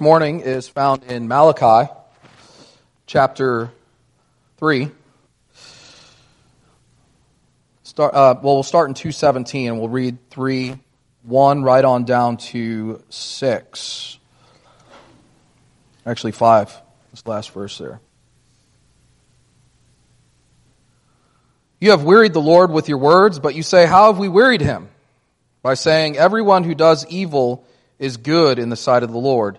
morning is found in Malachi chapter 3. Start, uh, well, we'll start in 217 and we'll read 3 1 right on down to 6. Actually, 5. This last verse there. You have wearied the Lord with your words, but you say, How have we wearied him? By saying, Everyone who does evil is good in the sight of the Lord,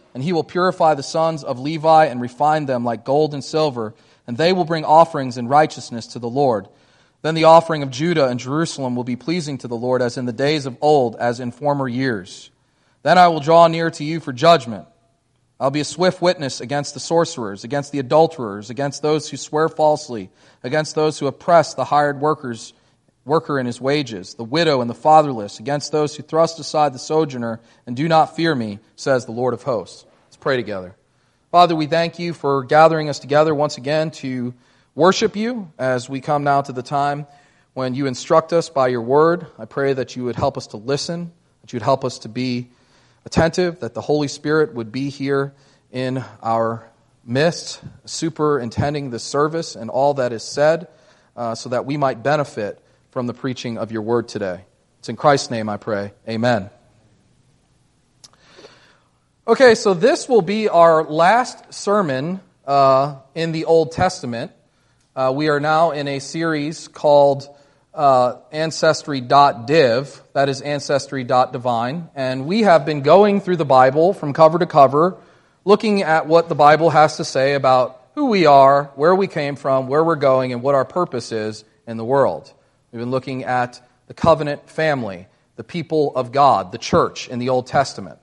and he will purify the sons of Levi and refine them like gold and silver, and they will bring offerings in righteousness to the Lord. Then the offering of Judah and Jerusalem will be pleasing to the Lord as in the days of old, as in former years. Then I will draw near to you for judgment. I'll be a swift witness against the sorcerers, against the adulterers, against those who swear falsely, against those who oppress the hired workers, worker in his wages, the widow and the fatherless, against those who thrust aside the sojourner and do not fear me, says the Lord of hosts. Let's pray together. Father, we thank you for gathering us together once again to worship you as we come now to the time when you instruct us by your word. I pray that you would help us to listen, that you would help us to be attentive, that the Holy Spirit would be here in our midst, superintending the service and all that is said, uh, so that we might benefit from the preaching of your word today. It's in Christ's name I pray. Amen. Okay, so this will be our last sermon uh, in the Old Testament. Uh, we are now in a series called uh, ancestry.div, that is ancestry.divine, and we have been going through the Bible from cover to cover, looking at what the Bible has to say about who we are, where we came from, where we're going, and what our purpose is in the world. We've been looking at the covenant family, the people of God, the church in the Old Testament.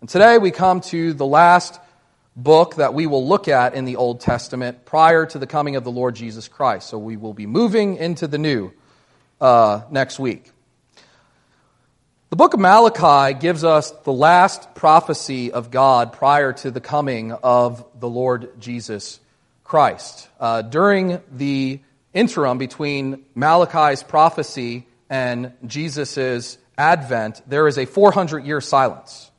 And today we come to the last book that we will look at in the Old Testament prior to the coming of the Lord Jesus Christ. So we will be moving into the new uh, next week. The book of Malachi gives us the last prophecy of God prior to the coming of the Lord Jesus Christ. Uh, during the interim between Malachi's prophecy and Jesus' advent, there is a 400 year silence.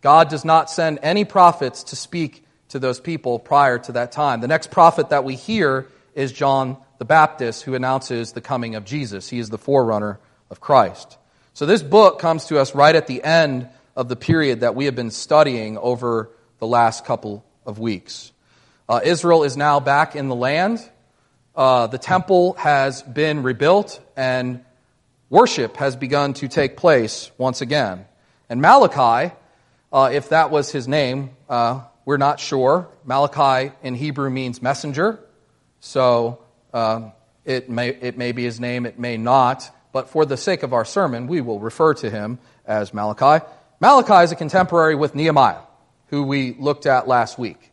God does not send any prophets to speak to those people prior to that time. The next prophet that we hear is John the Baptist who announces the coming of Jesus. He is the forerunner of Christ. So this book comes to us right at the end of the period that we have been studying over the last couple of weeks. Uh, Israel is now back in the land. Uh, the temple has been rebuilt and worship has begun to take place once again. And Malachi, uh, if that was his name, uh, we're not sure. Malachi in Hebrew means messenger. So uh, it, may, it may be his name, it may not, but for the sake of our sermon, we will refer to him as Malachi. Malachi is a contemporary with Nehemiah, who we looked at last week.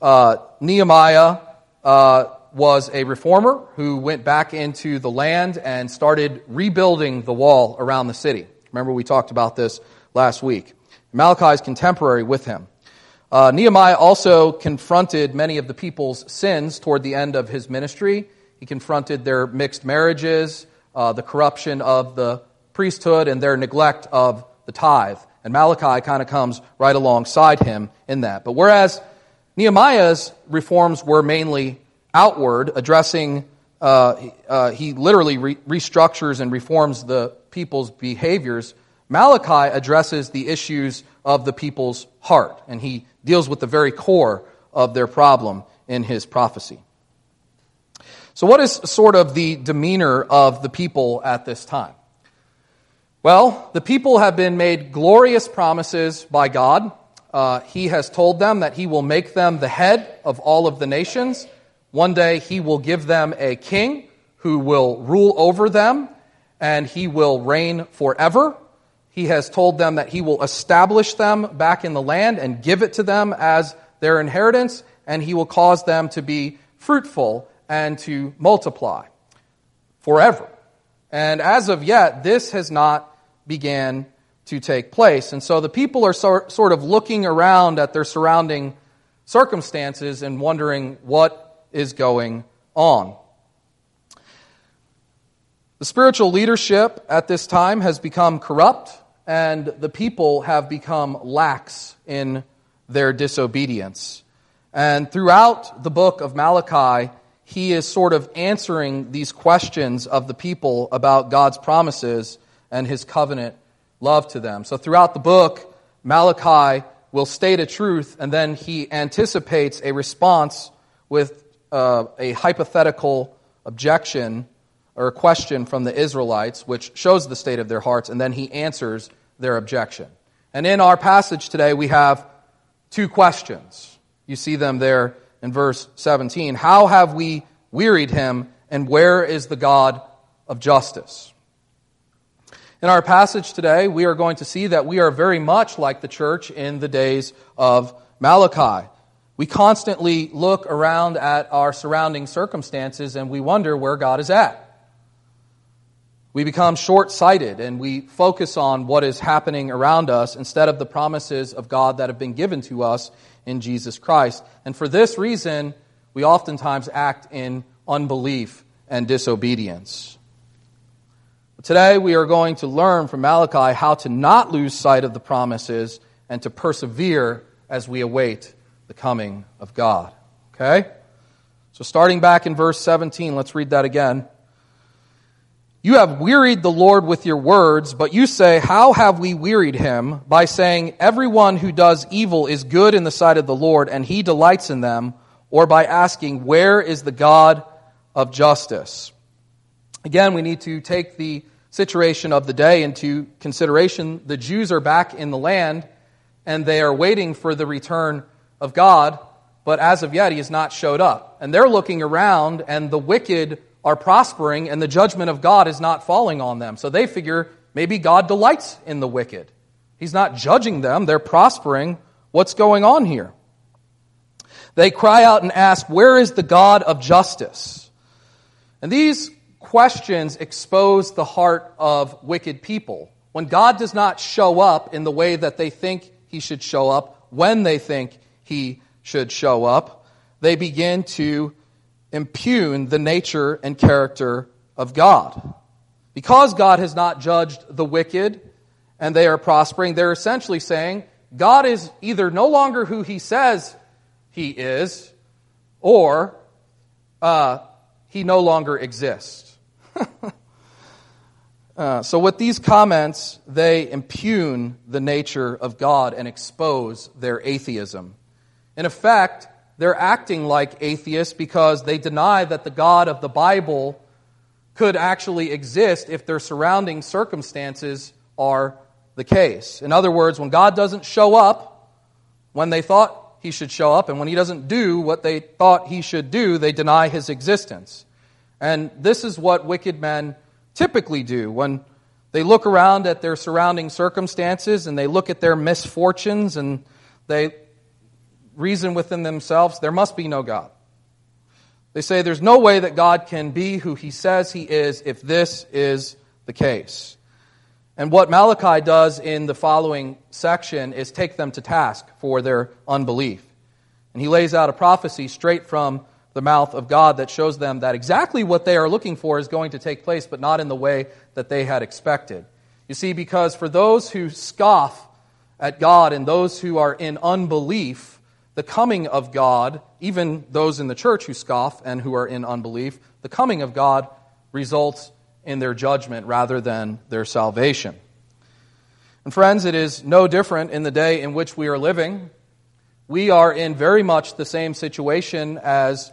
Uh, Nehemiah uh, was a reformer who went back into the land and started rebuilding the wall around the city. Remember, we talked about this last week. Malachi is contemporary with him. Uh, Nehemiah also confronted many of the people's sins toward the end of his ministry. He confronted their mixed marriages, uh, the corruption of the priesthood, and their neglect of the tithe. And Malachi kind of comes right alongside him in that. But whereas Nehemiah's reforms were mainly outward, addressing, uh, uh he literally re- restructures and reforms the people's behaviors, Malachi addresses the issues of the people's heart, and he deals with the very core of their problem in his prophecy. So, what is sort of the demeanor of the people at this time? Well, the people have been made glorious promises by God. Uh, he has told them that He will make them the head of all of the nations. One day He will give them a king who will rule over them, and He will reign forever. He has told them that he will establish them back in the land and give it to them as their inheritance, and he will cause them to be fruitful and to multiply forever. And as of yet, this has not began to take place. And so the people are sort of looking around at their surrounding circumstances and wondering what is going on. The spiritual leadership at this time has become corrupt, and the people have become lax in their disobedience. And throughout the book of Malachi, he is sort of answering these questions of the people about God's promises and his covenant love to them. So throughout the book, Malachi will state a truth and then he anticipates a response with uh, a hypothetical objection or a question from the Israelites, which shows the state of their hearts, and then he answers their objection. And in our passage today, we have two questions. You see them there in verse 17. How have we wearied him, and where is the God of justice? In our passage today, we are going to see that we are very much like the church in the days of Malachi. We constantly look around at our surrounding circumstances and we wonder where God is at. We become short sighted and we focus on what is happening around us instead of the promises of God that have been given to us in Jesus Christ. And for this reason, we oftentimes act in unbelief and disobedience. Today, we are going to learn from Malachi how to not lose sight of the promises and to persevere as we await the coming of God. Okay? So, starting back in verse 17, let's read that again. You have wearied the Lord with your words, but you say, How have we wearied him? By saying, Everyone who does evil is good in the sight of the Lord, and he delights in them, or by asking, Where is the God of justice? Again, we need to take the situation of the day into consideration. The Jews are back in the land, and they are waiting for the return of God, but as of yet, he has not showed up. And they're looking around, and the wicked are prospering and the judgment of God is not falling on them. So they figure maybe God delights in the wicked. He's not judging them, they're prospering. What's going on here? They cry out and ask, Where is the God of justice? And these questions expose the heart of wicked people. When God does not show up in the way that they think he should show up, when they think he should show up, they begin to impugn the nature and character of God. Because God has not judged the wicked and they are prospering, they're essentially saying God is either no longer who he says he is, or uh, he no longer exists. uh, so, with these comments, they impugn the nature of God and expose their atheism. In effect, they're acting like atheists because they deny that the God of the Bible could actually exist if their surrounding circumstances are the case. In other words, when God doesn't show up when they thought he should show up, and when he doesn't do what they thought he should do, they deny his existence. And this is what wicked men typically do when they look around at their surrounding circumstances and they look at their misfortunes and they reason within themselves, there must be no God. They say there's no way that God can be who he says he is if this is the case. And what Malachi does in the following section is take them to task for their unbelief. And he lays out a prophecy straight from the mouth of God that shows them that exactly what they are looking for is going to take place, but not in the way that they had expected. You see, because for those who scoff at God and those who are in unbelief, the coming of God, even those in the church who scoff and who are in unbelief, the coming of God results in their judgment rather than their salvation. And friends, it is no different in the day in which we are living. We are in very much the same situation as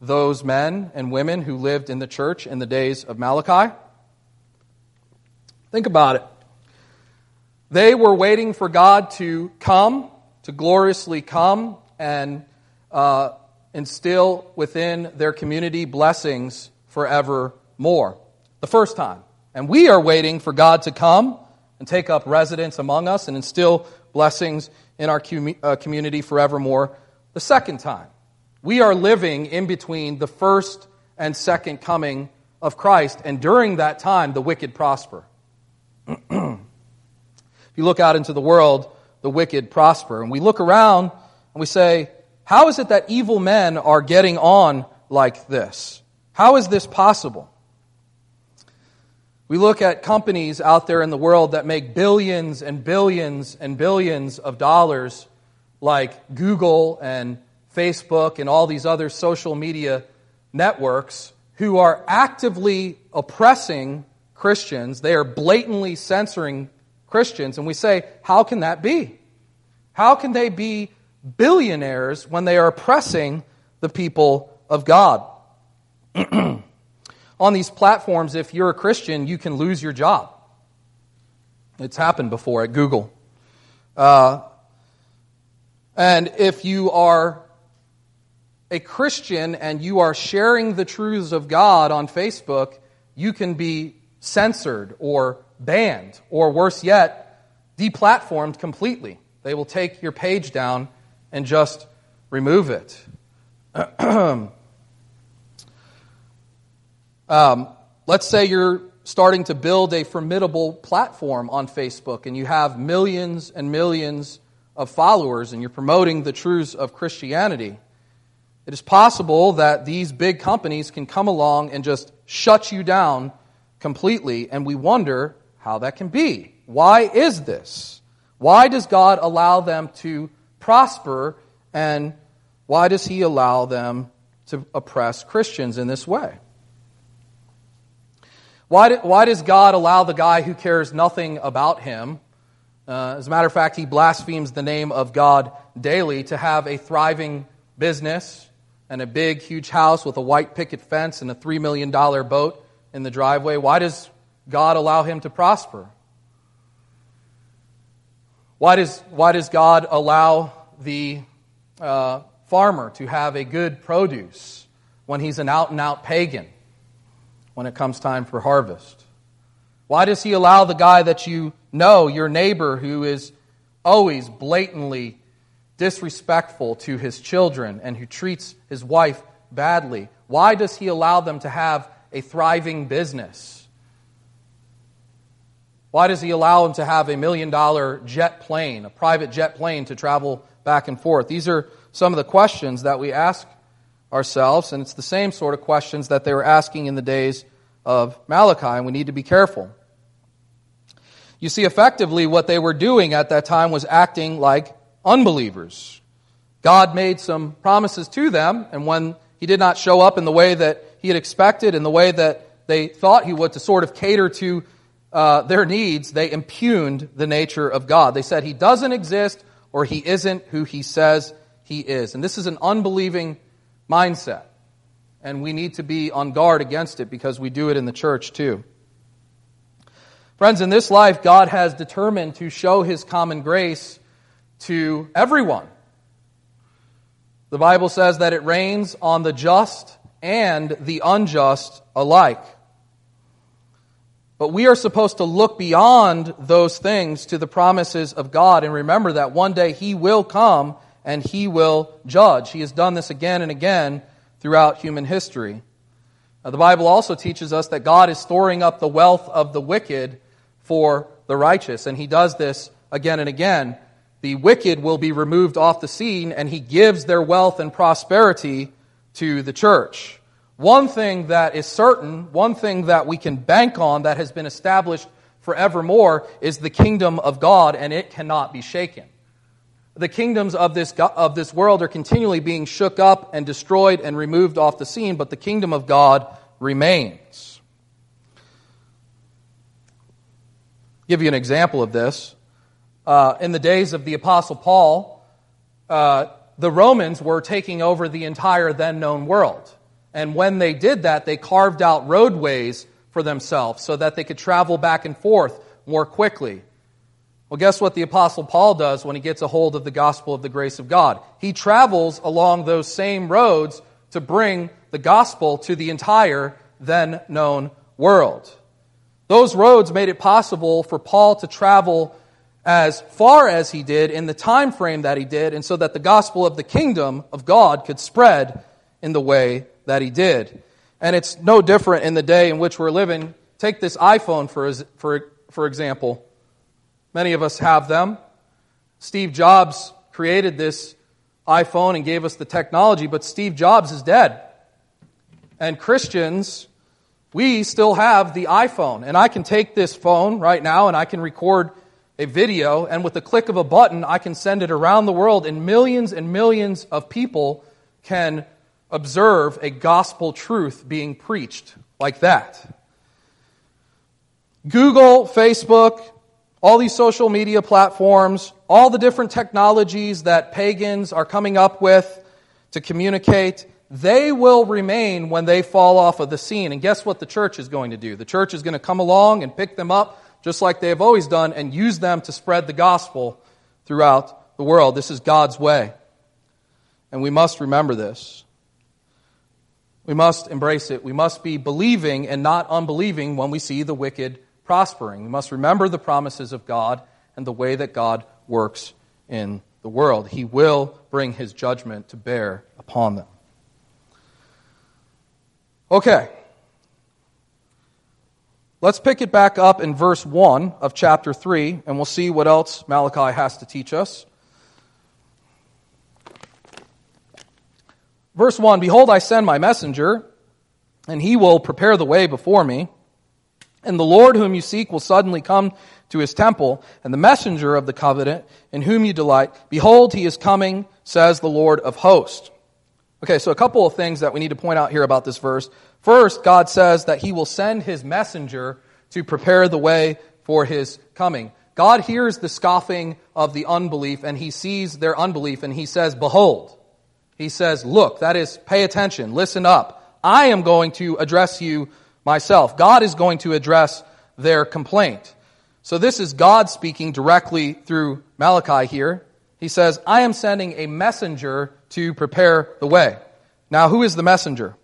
those men and women who lived in the church in the days of Malachi. Think about it. They were waiting for God to come to gloriously come and uh, instill within their community blessings forevermore. The first time. And we are waiting for God to come and take up residence among us and instill blessings in our com- uh, community forevermore the second time. We are living in between the first and second coming of Christ, and during that time, the wicked prosper. if you look out into the world, the wicked prosper. And we look around and we say, how is it that evil men are getting on like this? How is this possible? We look at companies out there in the world that make billions and billions and billions of dollars, like Google and Facebook and all these other social media networks, who are actively oppressing Christians. They are blatantly censoring Christians. And we say, how can that be? How can they be billionaires when they are oppressing the people of God? On these platforms, if you're a Christian, you can lose your job. It's happened before at Google. Uh, and if you are a Christian and you are sharing the truths of God on Facebook, you can be censored or banned, or worse yet, deplatformed completely. They will take your page down and just remove it. um, let's say you're starting to build a formidable platform on Facebook and you have millions and millions of followers and you're promoting the truths of Christianity. It is possible that these big companies can come along and just shut you down completely, and we wonder how that can be. Why is this? Why does God allow them to prosper, and why does He allow them to oppress Christians in this way? Why, do, why does God allow the guy who cares nothing about Him, uh, as a matter of fact, he blasphemes the name of God daily, to have a thriving business and a big, huge house with a white picket fence and a $3 million boat in the driveway? Why does God allow him to prosper? Why does, why does God allow the uh, farmer to have a good produce when he's an out and out pagan when it comes time for harvest? Why does he allow the guy that you know, your neighbor, who is always blatantly disrespectful to his children and who treats his wife badly? Why does he allow them to have a thriving business? Why does he allow him to have a million dollar jet plane, a private jet plane to travel back and forth? These are some of the questions that we ask ourselves, and it's the same sort of questions that they were asking in the days of Malachi, and we need to be careful. You see, effectively, what they were doing at that time was acting like unbelievers. God made some promises to them, and when he did not show up in the way that he had expected, in the way that they thought he would to sort of cater to uh, their needs, they impugned the nature of God. They said he doesn't exist or he isn't who he says he is. And this is an unbelieving mindset. And we need to be on guard against it because we do it in the church too. Friends, in this life, God has determined to show his common grace to everyone. The Bible says that it rains on the just and the unjust alike. But we are supposed to look beyond those things to the promises of God and remember that one day He will come and He will judge. He has done this again and again throughout human history. Now, the Bible also teaches us that God is storing up the wealth of the wicked for the righteous, and He does this again and again the wicked will be removed off the scene and he gives their wealth and prosperity to the church. One thing that is certain, one thing that we can bank on that has been established forevermore is the kingdom of God and it cannot be shaken. The kingdoms of this, of this world are continually being shook up and destroyed and removed off the scene, but the kingdom of God remains. I'll give you an example of this uh, in the days of the Apostle Paul, uh, the Romans were taking over the entire then known world. And when they did that, they carved out roadways for themselves so that they could travel back and forth more quickly. Well, guess what the Apostle Paul does when he gets a hold of the gospel of the grace of God? He travels along those same roads to bring the gospel to the entire then known world. Those roads made it possible for Paul to travel as far as he did in the time frame that he did, and so that the gospel of the kingdom of God could spread in the way that he did. And it's no different in the day in which we're living. Take this iPhone, for, for, for example. Many of us have them. Steve Jobs created this iPhone and gave us the technology, but Steve Jobs is dead. And Christians, we still have the iPhone. And I can take this phone right now and I can record a video, and with the click of a button, I can send it around the world, and millions and millions of people can observe a gospel truth being preached like that. Google, Facebook, all these social media platforms, all the different technologies that pagans are coming up with to communicate, they will remain when they fall off of the scene. And guess what the church is going to do? The church is going to come along and pick them up, just like they have always done, and use them to spread the gospel throughout the world. This is God's way. And we must remember this. We must embrace it. We must be believing and not unbelieving when we see the wicked prospering. We must remember the promises of God and the way that God works in the world. He will bring his judgment to bear upon them. Okay. Let's pick it back up in verse 1 of chapter 3, and we'll see what else Malachi has to teach us. Verse 1 Behold, I send my messenger, and he will prepare the way before me. And the Lord whom you seek will suddenly come to his temple, and the messenger of the covenant in whom you delight. Behold, he is coming, says the Lord of hosts. Okay, so a couple of things that we need to point out here about this verse. First, God says that he will send his messenger to prepare the way for his coming. God hears the scoffing of the unbelief, and he sees their unbelief, and he says, Behold. He says, Look, that is, pay attention, listen up. I am going to address you myself. God is going to address their complaint. So this is God speaking directly through Malachi here. He says, I am sending a messenger to prepare the way. Now, who is the messenger?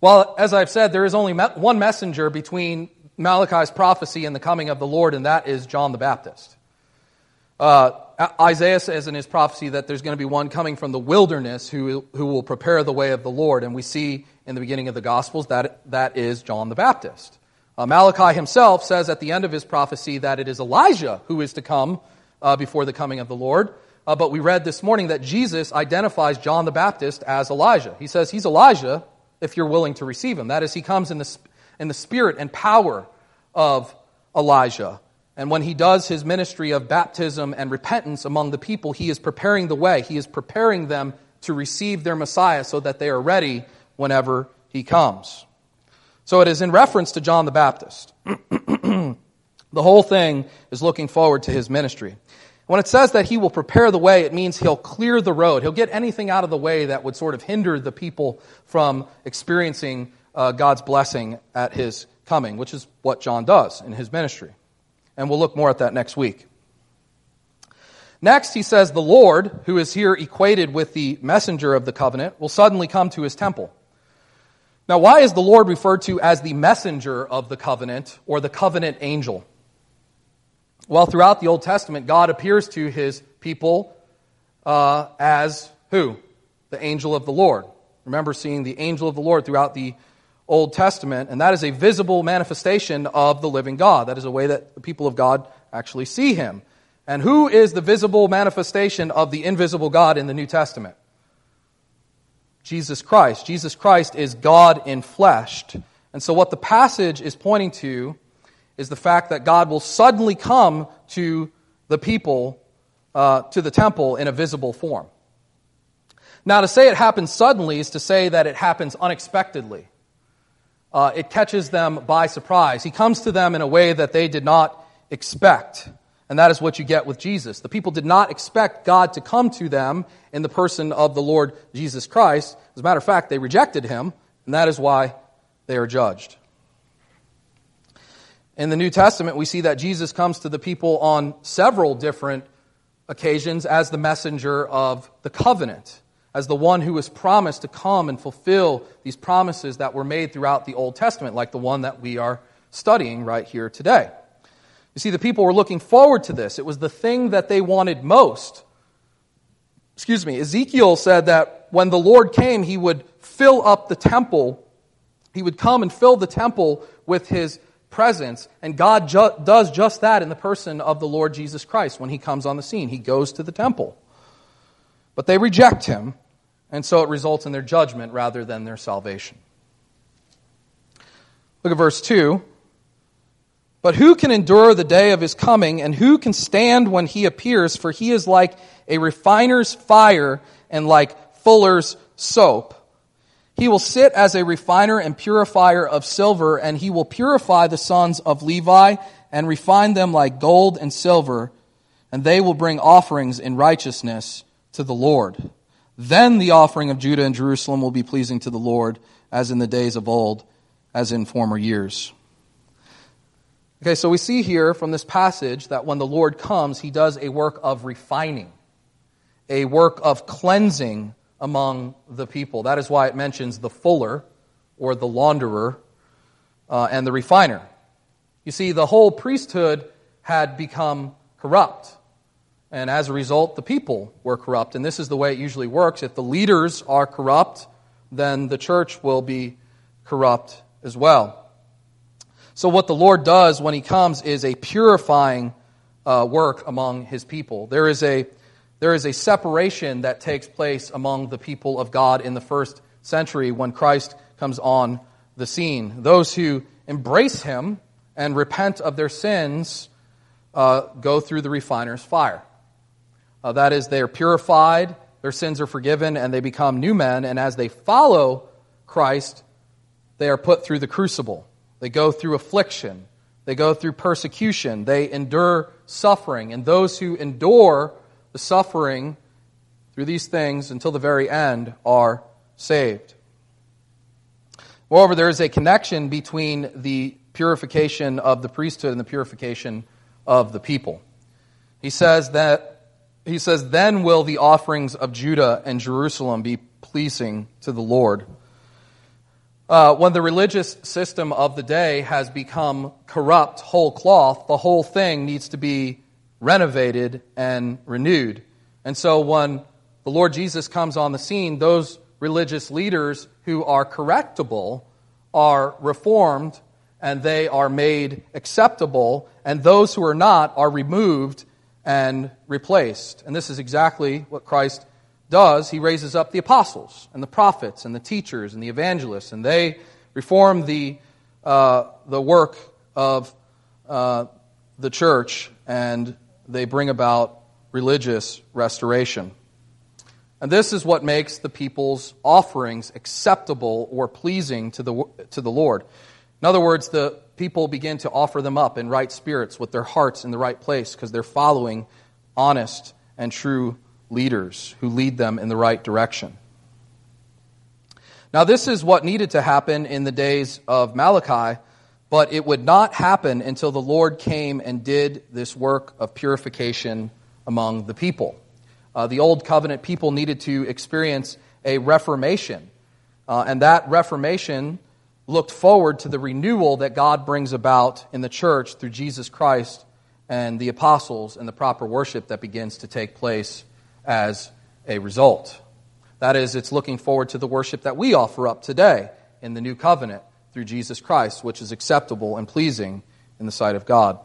Well, as I've said, there is only one messenger between Malachi's prophecy and the coming of the Lord, and that is John the Baptist. Uh, Isaiah says in his prophecy that there's going to be one coming from the wilderness who, who will prepare the way of the Lord. And we see in the beginning of the Gospels that that is John the Baptist. Uh, Malachi himself says at the end of his prophecy that it is Elijah who is to come uh, before the coming of the Lord. Uh, but we read this morning that Jesus identifies John the Baptist as Elijah. He says he's Elijah if you're willing to receive him. That is, he comes in the, in the spirit and power of Elijah. And when he does his ministry of baptism and repentance among the people, he is preparing the way. He is preparing them to receive their Messiah so that they are ready whenever he comes. So it is in reference to John the Baptist. the whole thing is looking forward to his ministry. When it says that he will prepare the way, it means he'll clear the road. He'll get anything out of the way that would sort of hinder the people from experiencing uh, God's blessing at his coming, which is what John does in his ministry. And we'll look more at that next week. Next, he says, The Lord, who is here equated with the messenger of the covenant, will suddenly come to his temple. Now, why is the Lord referred to as the messenger of the covenant or the covenant angel? Well, throughout the Old Testament, God appears to his people uh, as who? The angel of the Lord. Remember seeing the angel of the Lord throughout the Old Testament, and that is a visible manifestation of the living God. That is a way that the people of God actually see him. And who is the visible manifestation of the invisible God in the New Testament? Jesus Christ. Jesus Christ is God in flesh. And so, what the passage is pointing to is the fact that God will suddenly come to the people, uh, to the temple in a visible form. Now, to say it happens suddenly is to say that it happens unexpectedly. Uh, it catches them by surprise. He comes to them in a way that they did not expect. And that is what you get with Jesus. The people did not expect God to come to them in the person of the Lord Jesus Christ. As a matter of fact, they rejected him, and that is why they are judged. In the New Testament, we see that Jesus comes to the people on several different occasions as the messenger of the covenant, as the one who was promised to come and fulfill these promises that were made throughout the Old Testament, like the one that we are studying right here today. You see, the people were looking forward to this. It was the thing that they wanted most. Excuse me, Ezekiel said that when the Lord came, he would fill up the temple. He would come and fill the temple with his presence. And God ju- does just that in the person of the Lord Jesus Christ when he comes on the scene. He goes to the temple. But they reject him, and so it results in their judgment rather than their salvation. Look at verse 2. But who can endure the day of his coming, and who can stand when he appears? For he is like a refiner's fire and like fuller's soap. He will sit as a refiner and purifier of silver, and he will purify the sons of Levi and refine them like gold and silver, and they will bring offerings in righteousness to the Lord. Then the offering of Judah and Jerusalem will be pleasing to the Lord, as in the days of old, as in former years. Okay, so we see here from this passage that when the Lord comes, he does a work of refining, a work of cleansing among the people. That is why it mentions the fuller or the launderer uh, and the refiner. You see, the whole priesthood had become corrupt. And as a result, the people were corrupt. And this is the way it usually works. If the leaders are corrupt, then the church will be corrupt as well. So, what the Lord does when He comes is a purifying uh, work among His people. There is, a, there is a separation that takes place among the people of God in the first century when Christ comes on the scene. Those who embrace Him and repent of their sins uh, go through the refiner's fire. Uh, that is, they are purified, their sins are forgiven, and they become new men. And as they follow Christ, they are put through the crucible. They go through affliction. They go through persecution. They endure suffering. And those who endure the suffering through these things until the very end are saved. Moreover, there is a connection between the purification of the priesthood and the purification of the people. He says that he says, Then will the offerings of Judah and Jerusalem be pleasing to the Lord. Uh, when the religious system of the day has become corrupt whole cloth, the whole thing needs to be renovated and renewed. And so when the Lord Jesus comes on the scene, those religious leaders who are correctable are reformed and they are made acceptable, and those who are not are removed and replaced. And this is exactly what Christ does, he raises up the apostles and the prophets and the teachers and the evangelists, and they reform the, uh, the work of uh, the church and they bring about religious restoration. And this is what makes the people's offerings acceptable or pleasing to the, to the Lord. In other words, the people begin to offer them up in right spirits with their hearts in the right place because they're following honest and true leaders who lead them in the right direction. Now, this is what needed to happen in the days of Malachi, but it would not happen until the Lord came and did this work of purification among the people. Uh, the Old Covenant people needed to experience a reformation, uh, and that reformation looked forward to the renewal that God brings about in the church through Jesus Christ and the apostles and the proper worship that begins to take place as a result. That is, it's looking forward to the worship that we offer up today in the new covenant through Jesus Christ, which is acceptable and pleasing in the sight of God.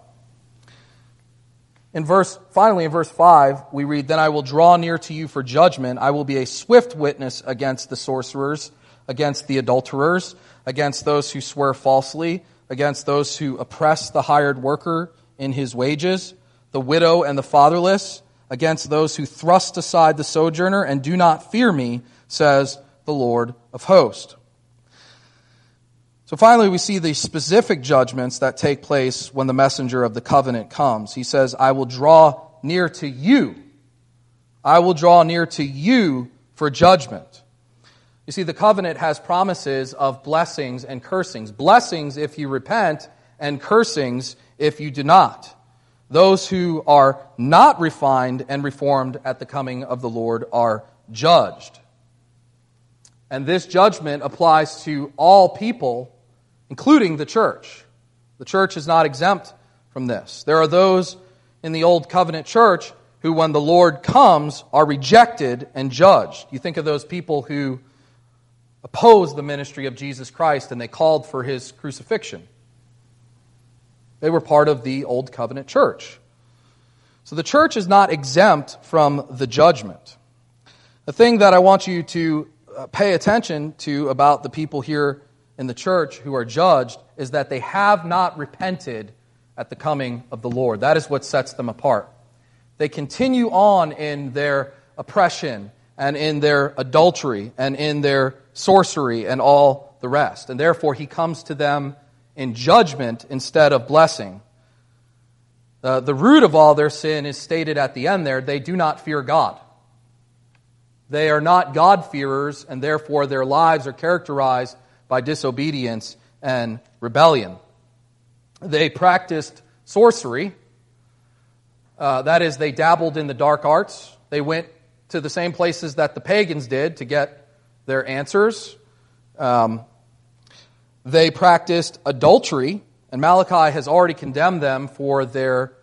In verse, finally, in verse 5, we read, Then I will draw near to you for judgment. I will be a swift witness against the sorcerers, against the adulterers, against those who swear falsely, against those who oppress the hired worker in his wages, the widow and the fatherless, against those who thrust aside the sojourner and do not fear me, says the Lord of hosts. So finally, we see the specific judgments that take place when the messenger of the covenant comes. He says, I will draw near to you. I will draw near to you for judgment. You see, the covenant has promises of blessings and cursings. Blessings if you repent, and cursings if you do not. Those who are not refined and reformed at the coming of the Lord are judged. And this judgment applies to all people, including the church. The church is not exempt from this. There are those in the Old Covenant church who, when the Lord comes, are rejected and judged. You think of those people who opposed the ministry of Jesus Christ and they called for his crucifixion. They were part of the Old Covenant church. So the church is not exempt from the judgment. The thing that I want you to uh, pay attention to about the people here in the church who are judged is that they have not repented at the coming of the Lord. That is what sets them apart. They continue on in their oppression and in their adultery and in their sorcery and all the rest. And therefore, he comes to them in judgment instead of blessing. Uh, the root of all their sin is stated at the end there. They do not fear God. They are not God-fearers, and therefore their lives are characterized by disobedience and rebellion. They practiced sorcery. Uh, that is, they dabbled in the dark arts. They went to the same places that the pagans did to get their answers. Um, they practiced adultery, and Malachi has already condemned them for their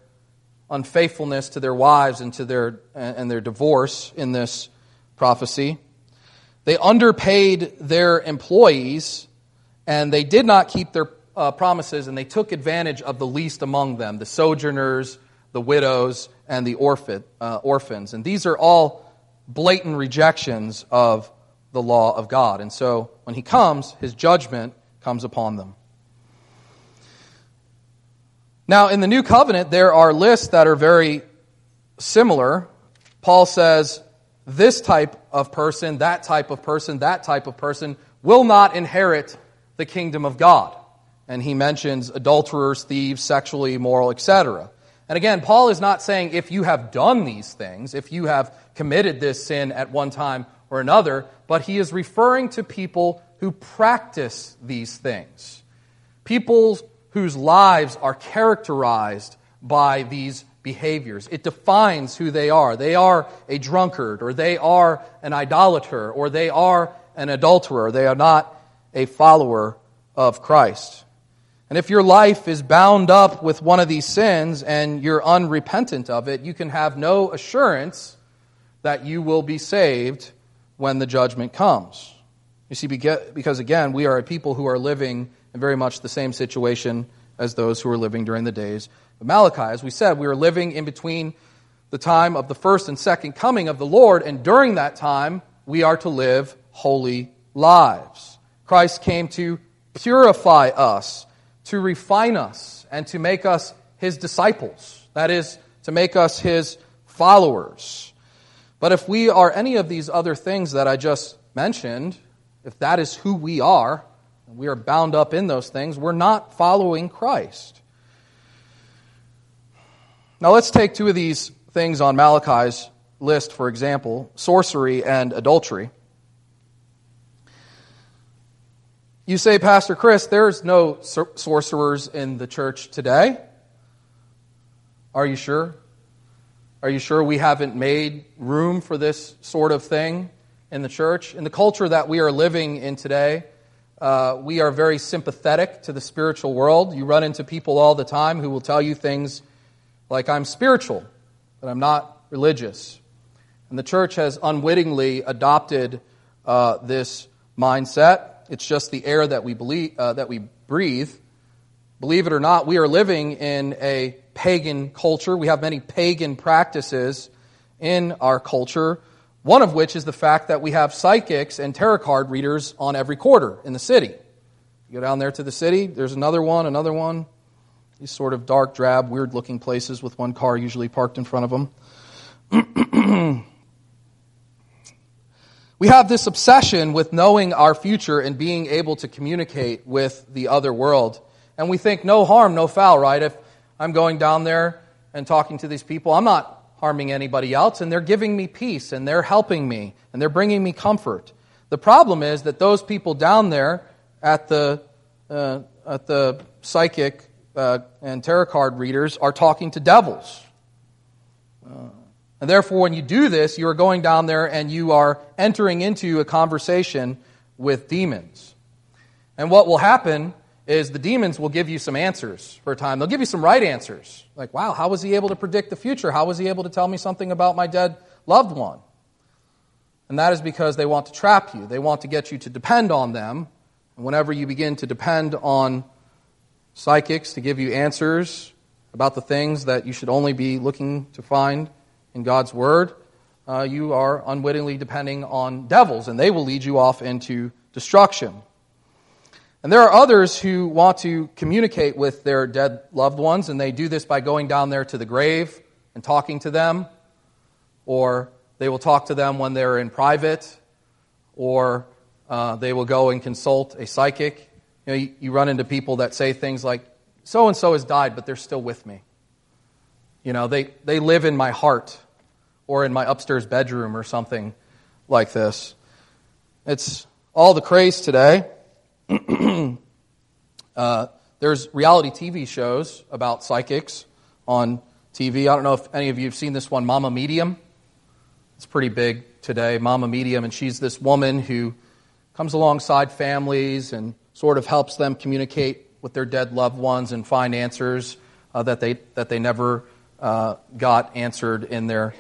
unfaithfulness to their wives and to their and their divorce in this prophecy. They underpaid their employees, and they did not keep their uh, promises, and they took advantage of the least among them, the sojourners, the widows, and the orphan, uh, orphans. And these are all blatant rejections of the law of God. And so when he comes, his judgment comes upon them. Now, in the New Covenant, there are lists that are very similar. Paul says, this type of person, that type of person, that type of person will not inherit the kingdom of God. And he mentions adulterers, thieves, sexually immoral, etc. And again, Paul is not saying if you have done these things, if you have committed this sin at one time or another, but he is referring to people who practice these things. People whose lives are characterized by these behaviors. It defines who they are. They are a drunkard, or they are an idolater, or they are an adulterer. They are not a follower of Christ. And if your life is bound up with one of these sins and you're unrepentant of it, you can have no assurance that you will be saved when the judgment comes. You see, because again, we are a people who are living in very much the same situation as those who were living during the days of Malachi. As we said, we are living in between the time of the first and second coming of the Lord, and during that time, we are to live holy lives. Christ came to purify us to refine us and to make us his disciples. That is, to make us his followers. But if we are any of these other things that I just mentioned, if that is who we are, and we are bound up in those things, we're not following Christ. Now let's take two of these things on Malachi's list, for example sorcery and adultery. You say, Pastor Chris, there's no sorcerers in the church today. Are you sure? Are you sure we haven't made room for this sort of thing in the church? In the culture that we are living in today, uh, we are very sympathetic to the spiritual world. You run into people all the time who will tell you things like, I'm spiritual, but I'm not religious. And the church has unwittingly adopted uh, this mindset. It's just the air that we, believe, uh, that we breathe. Believe it or not, we are living in a pagan culture. We have many pagan practices in our culture, one of which is the fact that we have psychics and tarot card readers on every quarter in the city. You go down there to the city, there's another one, another one. These sort of dark, drab, weird looking places with one car usually parked in front of them. We have this obsession with knowing our future and being able to communicate with the other world. And we think no harm, no foul, right? If I'm going down there and talking to these people, I'm not harming anybody else, and they're giving me peace, and they're helping me, and they're bringing me comfort. The problem is that those people down there at the, uh, at the psychic uh, and tarot card readers are talking to devils. Uh, and therefore, when you do this, you are going down there and you are entering into a conversation with demons. And what will happen is the demons will give you some answers for a time. They'll give you some right answers. Like, wow, how was he able to predict the future? How was he able to tell me something about my dead loved one? And that is because they want to trap you. They want to get you to depend on them. And whenever you begin to depend on psychics to give you answers about the things that you should only be looking to find in God's Word, uh, you are unwittingly depending on devils, and they will lead you off into destruction. And there are others who want to communicate with their dead loved ones, and they do this by going down there to the grave and talking to them, or they will talk to them when they're in private, or uh, they will go and consult a psychic. You, know, you, you run into people that say things like, so and so has died, but they're still with me. You know, they, they live in my heart or in my upstairs bedroom or something like this. It's all the craze today. Uh, there's reality TV shows about psychics on TV. I don't know if any of you have seen this one, Mama Medium. It's pretty big today, Mama Medium, and she's this woman who comes alongside families and sort of helps them communicate with their dead loved ones and find answers uh, that, they, that they never uh, got answered in their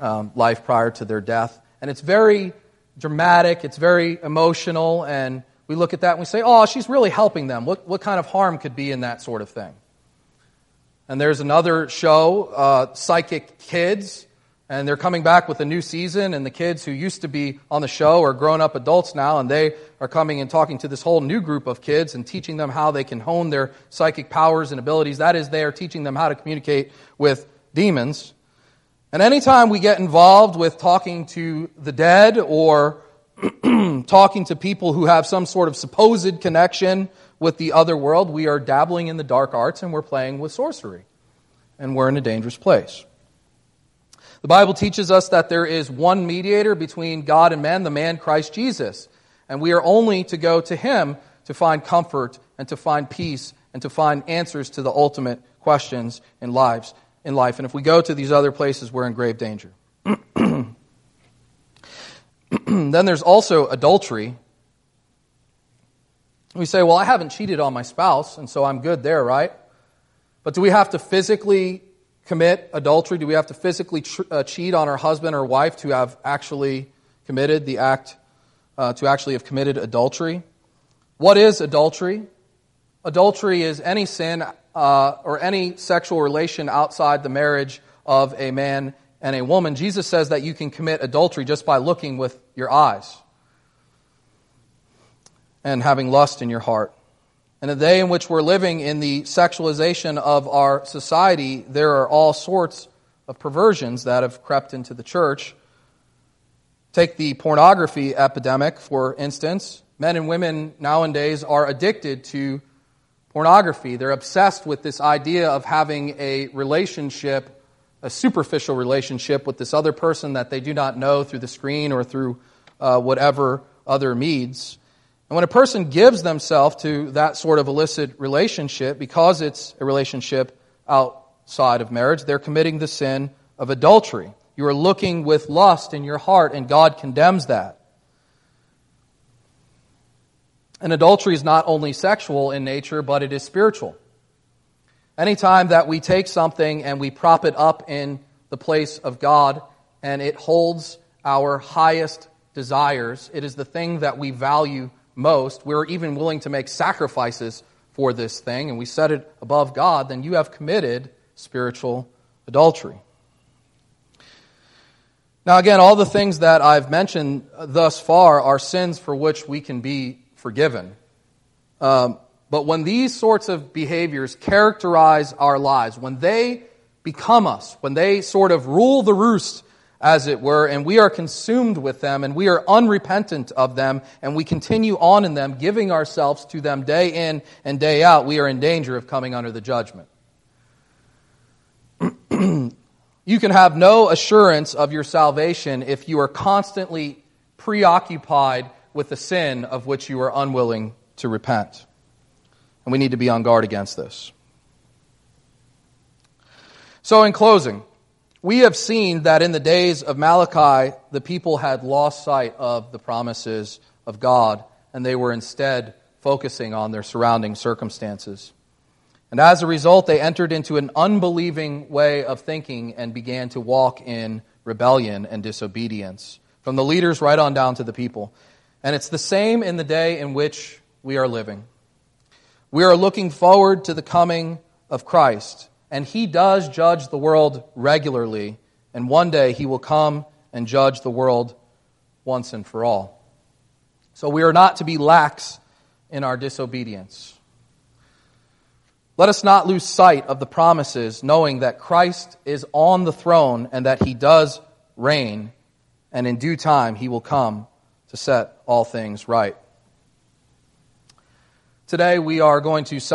um, life prior to their death. And it's very dramatic, it's very emotional, and we look at that and we say, oh, she's really helping them. What, what kind of harm could be in that sort of thing? And there's another show, uh, Psychic Kids, and they're coming back with a new season, and the kids who used to be on the show are grown up adults now, and they are coming and talking to this whole new group of kids and teaching them how they can hone their psychic powers and abilities. That is, they are teaching them how to communicate with demons. And anytime we get involved with talking to the dead or talking to people who have some sort of supposed connection with the other world, we are dabbling in the dark arts and we're playing with sorcery. And we're in a dangerous place. The Bible teaches us that there is one mediator between God and man, the man Christ Jesus. And we are only to go to him to find comfort and to find peace and to find answers to the ultimate questions in lives in life. And if we go to these other places, we're in grave danger. then there's also adultery. We say, well, I haven't cheated on my spouse, and so I'm good there, right? But do we have to physically commit adultery? Do we have to physically tr- uh, cheat on our husband or wife to have actually committed the act, uh, to actually have committed adultery? What is adultery? Adultery is any sin uh, or any sexual relation outside the marriage of a man and a woman. Jesus says that you can commit adultery just by looking with your eyes and having lust in your heart. In the day in which we're living in the sexualization of our society, there are all sorts of perversions that have crept into the church. Take the pornography epidemic, for instance. Men and women nowadays are addicted to pornography. They're obsessed with this idea of having a relationship, a superficial relationship with this other person that they do not know through the screen or through uh, whatever other means. And when a person gives themselves to that sort of illicit relationship, because it's a relationship outside of marriage, they're committing the sin of adultery. You are looking with lust in your heart, and God condemns that. And adultery is not only sexual in nature, but it is spiritual. Anytime that we take something and we prop it up in the place of God, and it holds our highest desires, it is the thing that we value most, we're even willing to make sacrifices for this thing, and we set it above God, then you have committed spiritual adultery. Now, again, all the things that I've mentioned thus far are sins for which we can be forgiven. Um, but when these sorts of behaviors characterize our lives, when they become us, when they sort of rule the roost as it were, and we are consumed with them, and we are unrepentant of them, and we continue on in them, giving ourselves to them day in and day out, we are in danger of coming under the judgment. you can have no assurance of your salvation if you are constantly preoccupied with the sin of which you are unwilling to repent. And we need to be on guard against this. So, in closing, we have seen that in the days of Malachi, the people had lost sight of the promises of God, and they were instead focusing on their surrounding circumstances. And as a result, they entered into an unbelieving way of thinking and began to walk in rebellion and disobedience, from the leaders right on down to the people. And it's the same in the day in which we are living. We are looking forward to the coming of Christ, and He does judge the world regularly, and one day He will come and judge the world once and for all. So we are not to be lax in our disobedience. Let us not lose sight of the promises, knowing that Christ is on the throne and that he does reign, and in due time he will come to set all things right. Today we are going to celebrate.